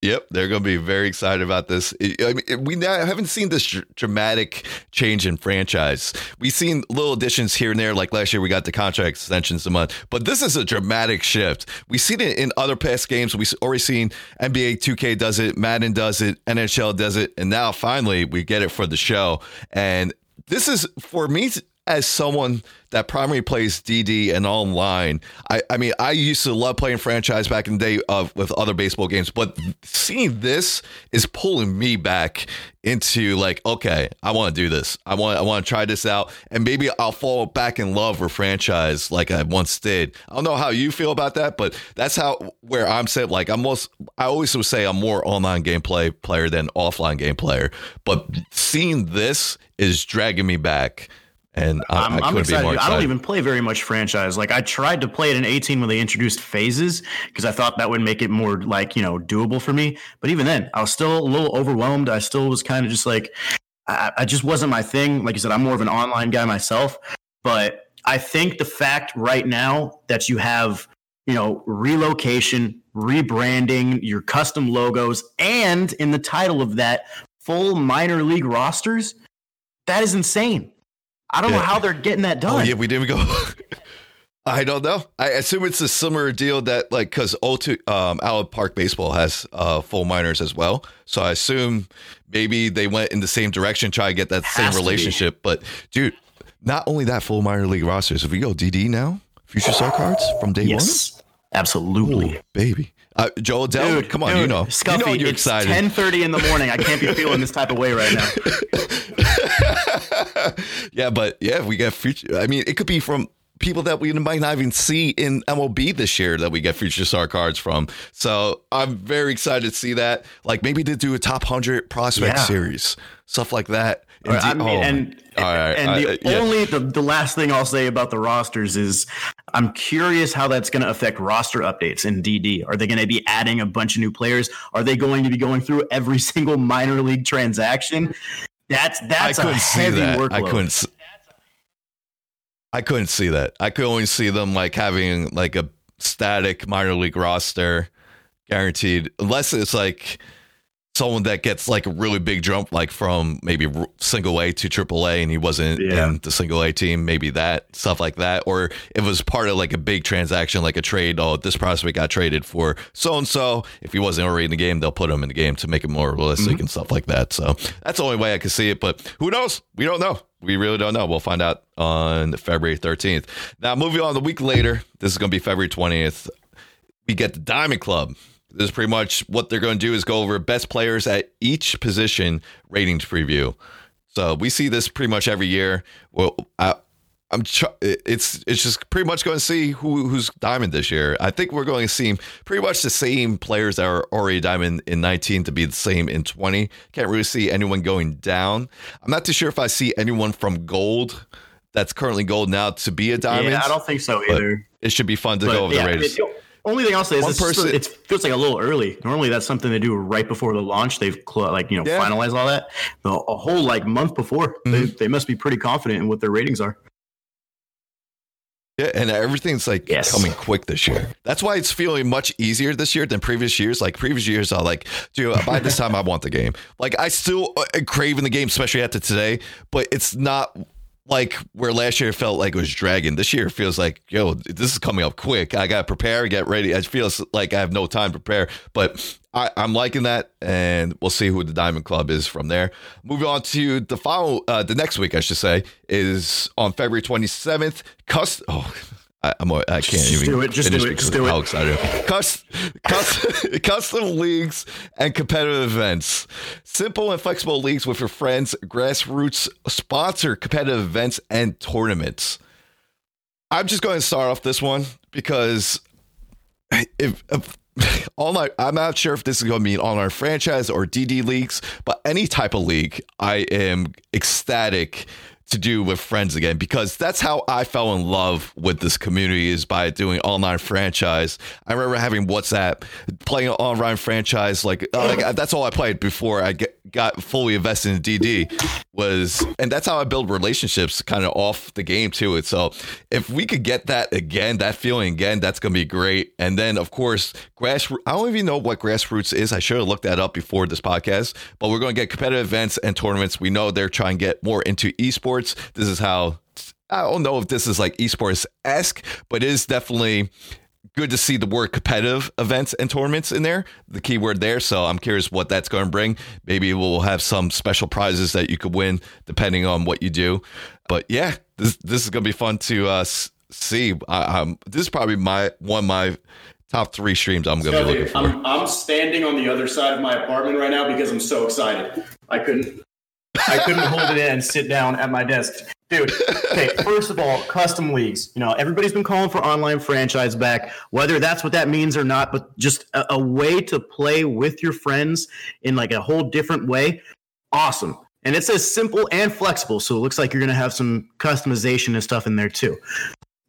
Yep, they're going to be very excited about this. I mean, we now haven't seen this dramatic change in franchise. We've seen little additions here and there, like last year we got the contract extensions a month, but this is a dramatic shift. We've seen it in other past games. We've already seen NBA 2K does it, Madden does it, NHL does it, and now finally we get it for the show. And this is for me as someone that primarily plays DD and online. I, I mean, I used to love playing franchise back in the day of with other baseball games, but seeing this is pulling me back into like, okay, I want to do this. I want I want to try this out, and maybe I'll fall back in love with franchise like I once did. I don't know how you feel about that, but that's how where I'm set. Like I'm most, I always would say I'm more online gameplay player than offline game player, but seeing this is dragging me back. And I, I'm, I couldn't excited. be more I don't even play very much franchise. Like I tried to play it in 18 when they introduced phases because I thought that would make it more like you know doable for me. But even then, I was still a little overwhelmed. I still was kind of just like, I, I just wasn't my thing. Like you said, I'm more of an online guy myself. But I think the fact right now that you have you know relocation, rebranding, your custom logos, and in the title of that, full minor league rosters, that is insane. I don't know how they're getting that done. Oh yeah, we didn't go. I don't know. I assume it's a similar deal that like because O2 um Out of the Park Baseball has uh full minors as well. So I assume maybe they went in the same direction, try to get that same be. relationship. But dude, not only that full minor league rosters. If we go DD now, future star cards from day yes, absolutely. Ooh, baby. Uh, Jo Adell, Dude, come on, dude, you know, Scuffy, you know you're it's excited. 10:30 in the morning. I can't be feeling this type of way right now. yeah, but yeah, we get future. I mean, it could be from people that we might not even see in MLB this year that we get future star cards from. So I'm very excited to see that. Like maybe to do a top hundred prospect Yeah. series, stuff like that. Or, I mean, oh, and right, and the yeah. only the, the last thing I'll say about the rosters is I'm curious how that's going to affect roster updates in DD. Are they going to be adding a bunch of new players? Are they going to be going through every single minor league transaction? That's that's I a couldn't see that. workload. I couldn't. I couldn't see that. I could only see them like having like a static minor league roster, guaranteed. Unless it's like someone that gets like a really big jump, like from maybe single A to triple A, and he wasn't Yeah. in the single A team. Maybe that stuff like that, or it was part of like a big transaction, like a trade. Oh, this prospect got traded for so and so. If he wasn't already in the game, they'll put him in the game to make it more realistic mm-hmm. and stuff like that. So that's the only way I could see it. But who knows? We don't know. we really don't know. We'll find out on February 13th. Now, moving on the week later, this is going to be February 20th. We get the Diamond Club. This is pretty much what they're going to do is go over best players at each position ratings preview. So we see this pretty much every year. Well, I, I'm tr- it's it's just pretty much going to see who who's diamond this year. I think we're going to see pretty much the same players that are already diamond in 19 to be the same in 20. Can't really see anyone going down. I'm not too sure if I see anyone from gold that's currently gold now to be a diamond. Yeah, I don't think so either. It should be fun to but, go over yeah, the Raiders. It, only thing I'll say is person, it feels like a little early. Normally, that's something they do right before the launch. They've like you know yeah. finalized all that. a whole like month before, mm-hmm. they, they must be pretty confident in what their ratings are. Yeah, and everything's like yes. coming quick this year. That's why it's feeling much easier this year than previous years. Like previous years, I like, dude, by this time I want the game. Like I still uh, crave in the game, especially after today, but it's not like where last year felt like it was dragging. This year feels like, yo, this is coming up quick. I got to prepare, get ready. It feels like I have no time to prepare, but I, am liking that, and we'll see who the Diamond Club is from there. Moving on to the final, uh, the next week, I should say, is on February 27th. Cust- oh, I, I'm, I can't just even do it. Just do it. Just do how it. excited! Cust, custom, custom leagues and competitive events, simple and flexible leagues with your friends. Grassroots sponsor competitive events and tournaments. I'm just going to start off this one because if, if online i'm not sure if this is going to be an online franchise or dd leagues but any type of league i am ecstatic to do with friends again because that's how I fell in love with this community is by doing online franchise. I remember having WhatsApp, playing online franchise like, uh, like that's all I played before I get, got fully invested in DD was, and that's how I build relationships kind of off the game too. And so if we could get that again, that feeling again, that's going to be great. And then of course, grassroots, I don't even know what grassroots is. I should have looked that up before this podcast, but we're going to get competitive events and tournaments. We know they're trying to get more into esports. This is how I don't know if this is like esports esque, but it is definitely good to see the word competitive events and tournaments in there, the keyword there. So I'm curious what that's going to bring. Maybe we'll have some special prizes that you could win depending on what you do. But yeah, this this is going to be fun to uh, see. I, um, this is probably my one of my top three streams I'm going to be looking for. I'm, I'm standing on the other side of my apartment right now because I'm so excited. I couldn't I couldn't hold it in and sit down at my desk. Dude, okay, first of all, custom leagues. You know, everybody's been calling for online franchise back, whether that's what that means or not, but just a, a way to play with your friends in like a whole different way. Awesome. And it says simple and flexible. So it looks like you're going to have some customization and stuff in there too.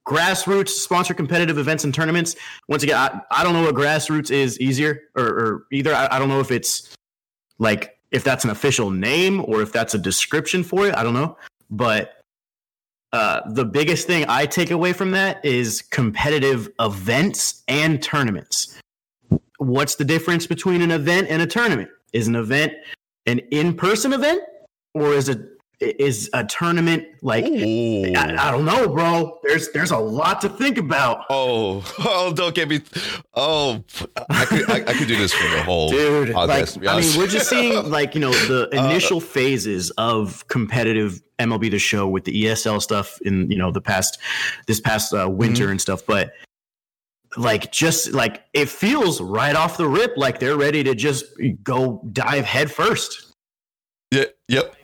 Grassroots sponsor competitive events and tournaments. Once again, I, I don't know what grassroots is easier or, or either. I, I don't know if it's like if that's an official name or if that's a description for it, I don't know. But uh, the biggest thing I take away from that is competitive events and tournaments. What's the difference between an event and a tournament? Is an event an in person event or is it is a tournament like I, I, don't know, bro. There's there's a lot to think about. Oh, oh, don't get me. Oh, I could I, I could do this for the whole dude. Podcast, like, I mean, we're just seeing like you know the uh, initial uh, phases of competitive MLB the Show with the ESL stuff in you know the past this past uh, winter mm-hmm. and stuff, but like just like it feels right off the rip like they're ready to just go dive head first. Yeah. Yep.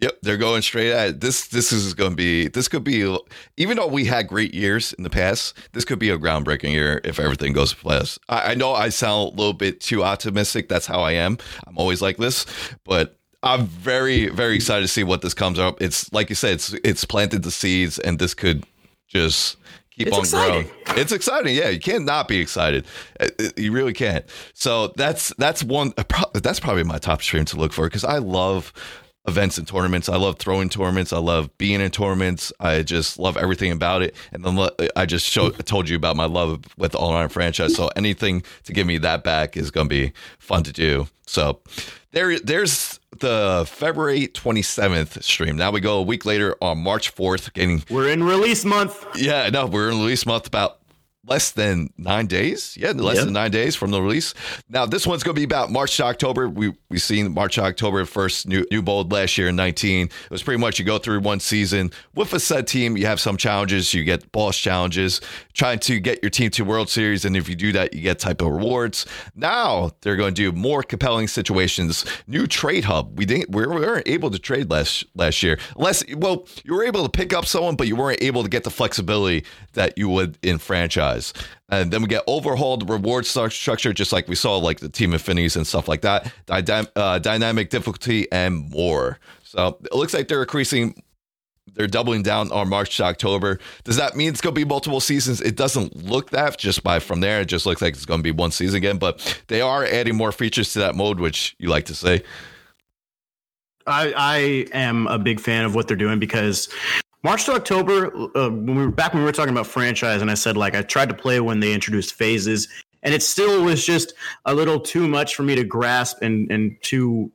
Yep, they're going straight at it. This this is going to be this could be even though we had great years in the past, this could be a groundbreaking year if everything goes to plan. I, I know I sound a little bit too optimistic. That's how I am. I'm always like this, but I'm very very excited to see what this comes up. It's like you said, it's it's planted the seeds, and this could just keep it's on exciting. growing. It's exciting. Yeah, you can't not be excited. Uh, uh, you really can't. So that's that's one. That's probably my top stream to look for because I love events and tournaments. I love throwing tournaments. I love being in tournaments. I just love everything about it. And then I just showed, told you about my love with the online franchise. So anything to give me that back is going to be fun to do. So there, there's the February 27th stream. Now we go a week later on March 4th. Getting we're in release month. Yeah, no, we're in release month about less than nine days. Yeah, less Yep. than nine days from the release. Now this one's going to be about March to October. We we seen March to October first new new bold last year in 19. It was pretty much you go through one season with a set team. You have some challenges. You get boss challenges, trying to get your team to World Series, and if you do that, you get type of rewards. Now they're going to do more compelling situations. New trade hub. We didn't we weren't able to trade last last year. Less well, you were able to pick up someone, but you weren't able to get the flexibility that you would in franchise. And then we get overhauled reward structure, just like we saw, like the team affinities and stuff like that, Dynam- uh, dynamic difficulty, and more. So it looks like they're increasing. They're doubling down on March to October. Does that mean it's going to be multiple seasons? It doesn't look that just by from there. It just looks like it's going to be one season again. But they are adding more features to that mode, which you like to say. I, I am a big fan of what they're doing because March to October, uh, when we were back when we were talking about franchise, and I said like I tried to play when they introduced phases, and it still was just a little too much for me to grasp and and too,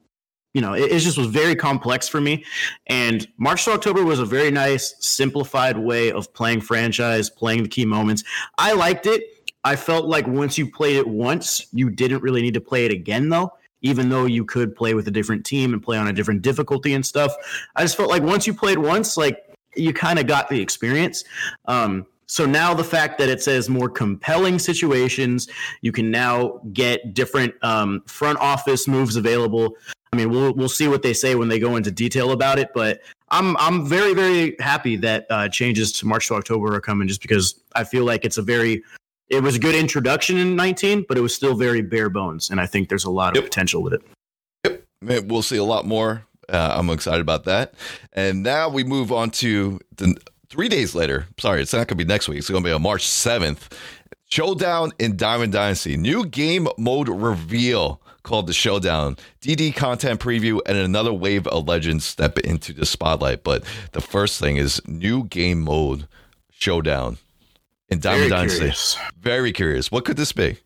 you know, it, it just was very complex for me. And March to October was a very nice, simplified way of playing franchise, playing the key moments. I liked it. I felt like once you played it once, you didn't really need to play it again though even though you could play with a different team and play on a different difficulty and stuff. I just felt like once you played once, like you kind of got the experience. Um, so now the fact that it says more compelling situations, you can now get different um, front office moves available. I mean, we'll we'll see what they say when they go into detail about it, but I'm I'm very very happy that uh, changes to March to October are coming, just because I feel like it's a very it was a good introduction in 19, but it was still very bare bones, and I think there's a lot of Yep. potential with it. Yep, We'll see a lot more. Uh, I'm excited about that. And now we move on to the three days later. Sorry, it's not going to be next week. It's going to be on March 7th. Showdown in Diamond Dynasty. New game mode reveal called the Showdown. DD content preview and another wave of legends step into the spotlight. But the first thing is new game mode Showdown in Diamond Very Dynasty. curious. Very curious. What could this be?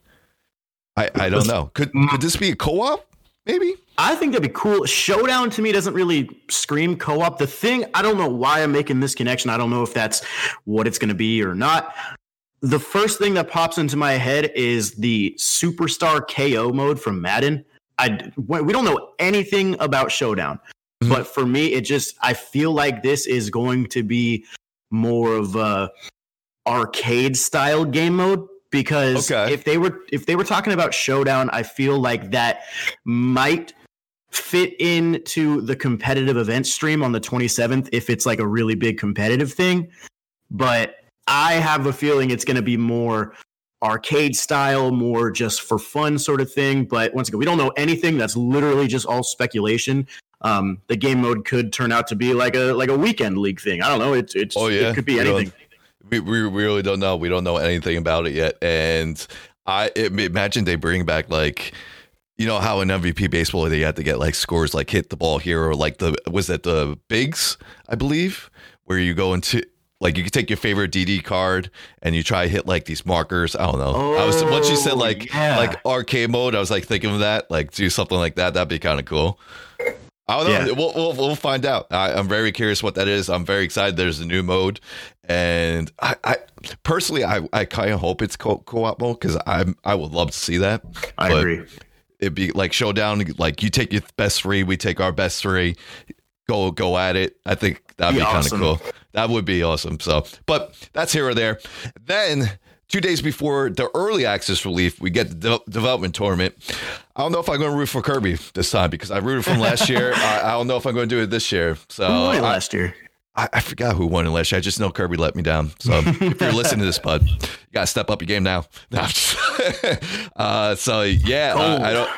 I, I don't know. Could could this be a co-op? Maybe. I think that'd be cool. Showdown to me doesn't really scream co-op. The thing I don't know why I'm making this connection. I don't know if that's what it's going to be or not. The first thing that pops into my head is the superstar KO mode from Madden. I we don't know anything about Showdown, Mhm. but for me, it just I feel like this is going to be more of a arcade style game mode because Okay. if they were if they were talking about showdown i feel like that might fit into the competitive event stream on the 27th if it's like a really big competitive thing. But i have a feeling it's going to be more arcade style more just for fun sort of thing. But once again we don't know anything. That's literally just all speculation. Um, the game mode could turn out to be like a like a weekend league thing. I don't know. It's it's Oh, yeah? it could be anything. We, we we really don't know. We don't know anything about it yet. And I it, imagine they bring back like you know how in MVP baseball they had to get like scores like hit the ball here or like the was that the bigs I believe where you go into like you could take your favorite DD card and you try to hit like these markers. I don't know. I was once you said Oh, like yeah. like arcade mode, I was like thinking of that. Like do something like that. That'd be kind of cool. I don't know. Yeah. We'll, we'll we'll find out. I, I'm very curious what that is. I'm very excited. There's a new mode, and I, I personally I, I kind of hope it's co- co-op mode because I I would love to see that. i But agree It'd be like showdown. Like you take your best three, we take our best three. Go go at it. I think that'd be, Be kind of awesome. cool. That would be awesome. So, but that's here or there. Then two days before the early access relief, we get the de- development tournament. I don't know if I'm going to root for Kirby this time because I rooted from last year. I, I don't know if I'm going to do it this year. So Who won I- last year I, I forgot who won last year. I just know Kirby let me down. So if you're listening to this, bud, you gotta step up your game now. No, just- uh, so yeah, uh, I don't.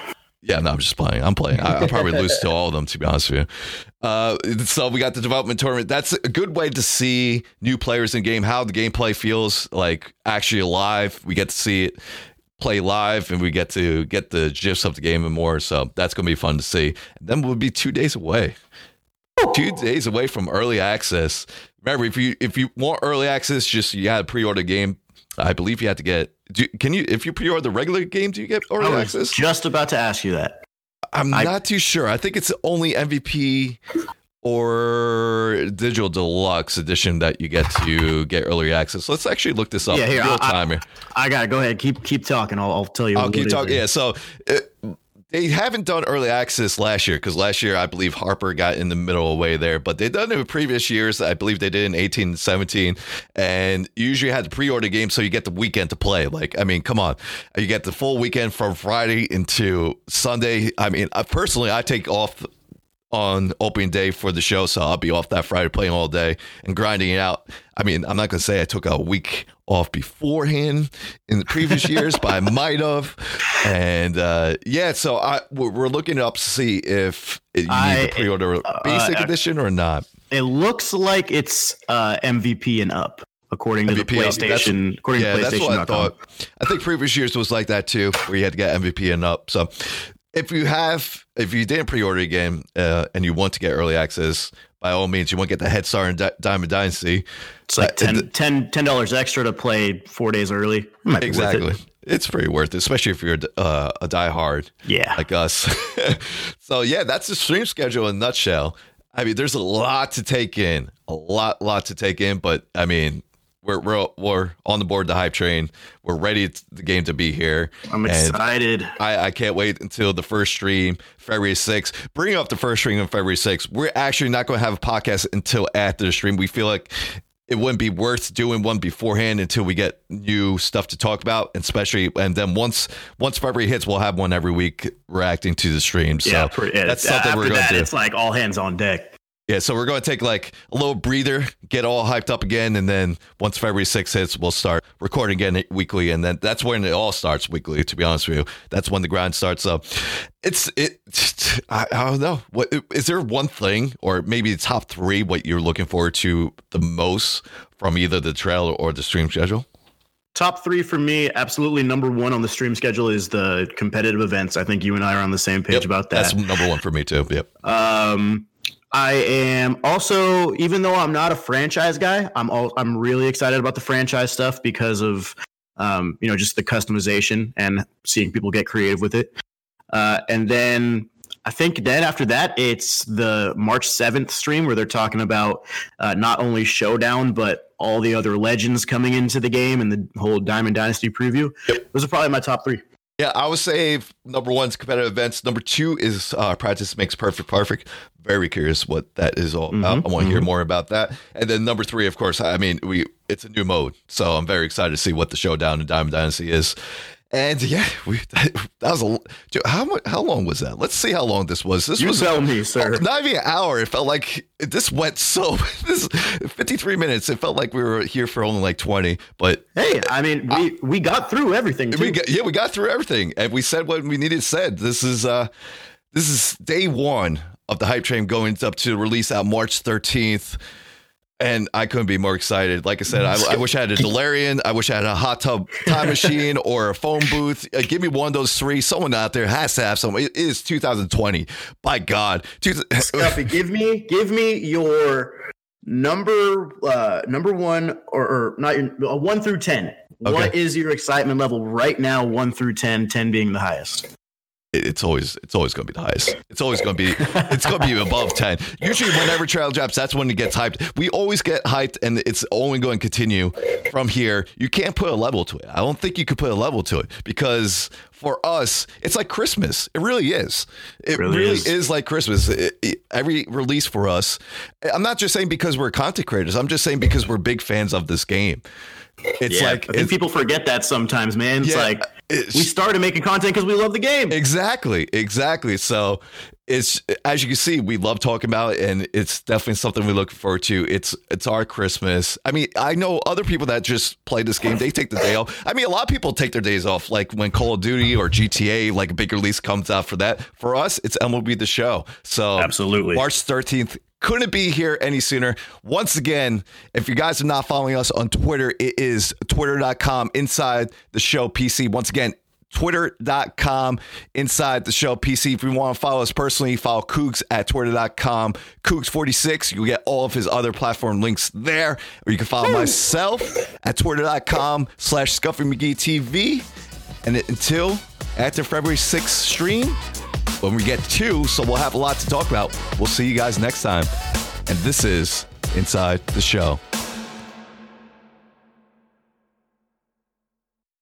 Yeah, no, I'm just playing. I'm playing. I, I'll probably lose to all of them, to be honest with you. Uh, so we got the development tournament. That's a good way to see new players in game, how the gameplay feels like actually alive. We get to see it play live, and we get to get the gifs of the game and more. So that's gonna be fun to see. And then we'll be two days away two days away from early access. Remember, if you if you want early access, just you had to pre-order game. I believe you had to get. Do, can you if you pre-order the regular game, do you get I early was access? just about to ask you that. I'm I- not too sure. I think it's only MVP or digital deluxe edition that you get to get early access. Let's actually look this up. Yeah, here, real I- time here. I got to go ahead. Keep keep talking. I'll, I'll tell you. I'll keep talking. Yeah, so uh, they haven't done early access last year because last year I believe Harper got in the middle away there, but they've done it in previous years. I believe they did in 18 and 17, and usually had to pre-order games so you get the weekend to play. Like, I mean, come on, you get the full weekend from Friday into Sunday. I mean, I, personally, I take off on opening day for the show, so I'll be off that Friday playing all day and grinding it out. I mean, I'm not gonna say I took a week off beforehand in the previous years, but I might have. And uh, yeah, so I we're we're looking up to see if you need I- to pre-order basic uh, edition or not. It looks like it's uh, MVP and up, according to the PlayStation. according Yeah, to that's what I thought. I think previous years was like that too, where you had to get MVP and up. So if you have, if you didn't pre-order a game uh, and you want to get early access, by all means, you want to get the head start in Di- Diamond Dynasty. It's like Uh, 10 10 $10 extra to play four days early. Be it. Exactly. It's pretty worth it, especially if you're uh, a diehard Yeah. like us. so yeah, that's the stream schedule in a nutshell. I mean, there's a lot to take in, a lot, lot to take in. But I mean, we're we're we're on the board, the hype train. We're ready, t- the game to be here. I'm And excited. I, I can't wait until the first stream, February 6th. Bring up the first stream on February 6th. We're actually not going to have a podcast until after the stream. We feel like it wouldn't be worth doing one beforehand until we get new stuff to talk about, especially and then once once February hits, we'll have one every week reacting to the stream. So yeah, pretty, that's something we're going that, to do. it's like all hands on deck. Yeah, so we're going to take like a little breather, get all hyped up again, and then once February 6th hits, we'll start recording again weekly, and then that's when it all starts weekly. To be honest with you, that's when the grind starts. So it's it. I, I don't know. What is there one thing, or maybe the top three, what you're looking forward to the most from either the trailer or the stream schedule? Top three for me, absolutely number one on the stream schedule is the competitive events. I think you and I are on the same page Yep, about that. That's number one for me too. Yep. Um, I am also, even though I'm not a franchise guy, I'm all, I'm really excited about the franchise stuff because of, um, you know, just the customization and seeing people get creative with it. Uh, and then I think then after that, it's the March 7th stream where they're talking about uh, not only Showdown, but all the other legends coming into the game and the whole Diamond Dynasty preview. Those are probably my top three. Yeah, I would say number one is competitive events. Number two is uh, practice makes perfect perfect. Very curious what that is all about. Mhm, I want to hear more about that. And then number three, of course, I mean, we it's a new mode, so I'm very excited to see what the showdown in Diamond Dynasty is. And yeah, we that, was a how much how long was that? Let's see how long this was. This You was tell me, sir. not even an hour. It felt like this went so this 53 minutes. It felt like we were here for only like 20, but Hey, I mean, we, we got through everything. Too. we got, yeah, we got through everything, and we said what we needed said. This is uh, this is day one of the hype train going up to release out March thirteenth, and I couldn't be more excited. Like I said, I, I wish I had a DeLorean, I wish I had a hot tub time machine or a phone booth. Uh, give me one of those three. Someone out there has to have some. It is 2020. By God, Two- Scuffy, give me give me your number uh number one or, or not your, uh, one through ten. What Okay. is your excitement level right now? One through 10, 10 being the highest. It- it's always it's always going to be the highest. It's always going to be it's going to be above 10. Usually whenever trail drops that's when it gets hyped. We always get hyped and it's only going to continue from here. You can't put a level to it. I don't think you could put a level to it because for us it's like Christmas. It really is. It Really really, is. is. like Christmas. It- it- every release for us. I'm not just saying because we're content creators. I'm just saying because we're big fans of this game. It's like I think people forget that sometimes, man. It's Yeah, like it's- we started making content because we love the game. Exactly, exactly. So it's as you can see, we love talking about it, and it's definitely something we look forward to. It's it's our Christmas. I mean, I know other people that just play this game. They take the day off. I mean, a lot of people take their days off, like when Call of Duty or GTA, like a big release comes out for that. For us, it's MLB the Show. So Absolutely. March thirteenth. Couldn't be here any sooner. Once again, if you guys are not following us on Twitter, it is twitter.com inside the show PC. Once again, twitter.com inside the show PC. If you want to follow us personally, follow Kooks at twitter.com. Kooks46. You'll get all of his other platform links there. Or you can follow myself at twitter.com slash Scuffy McGee TV. And until after February 6th stream, when we get two, so we'll have a lot to talk about. We'll see you guys next time. And this is Inside the Show.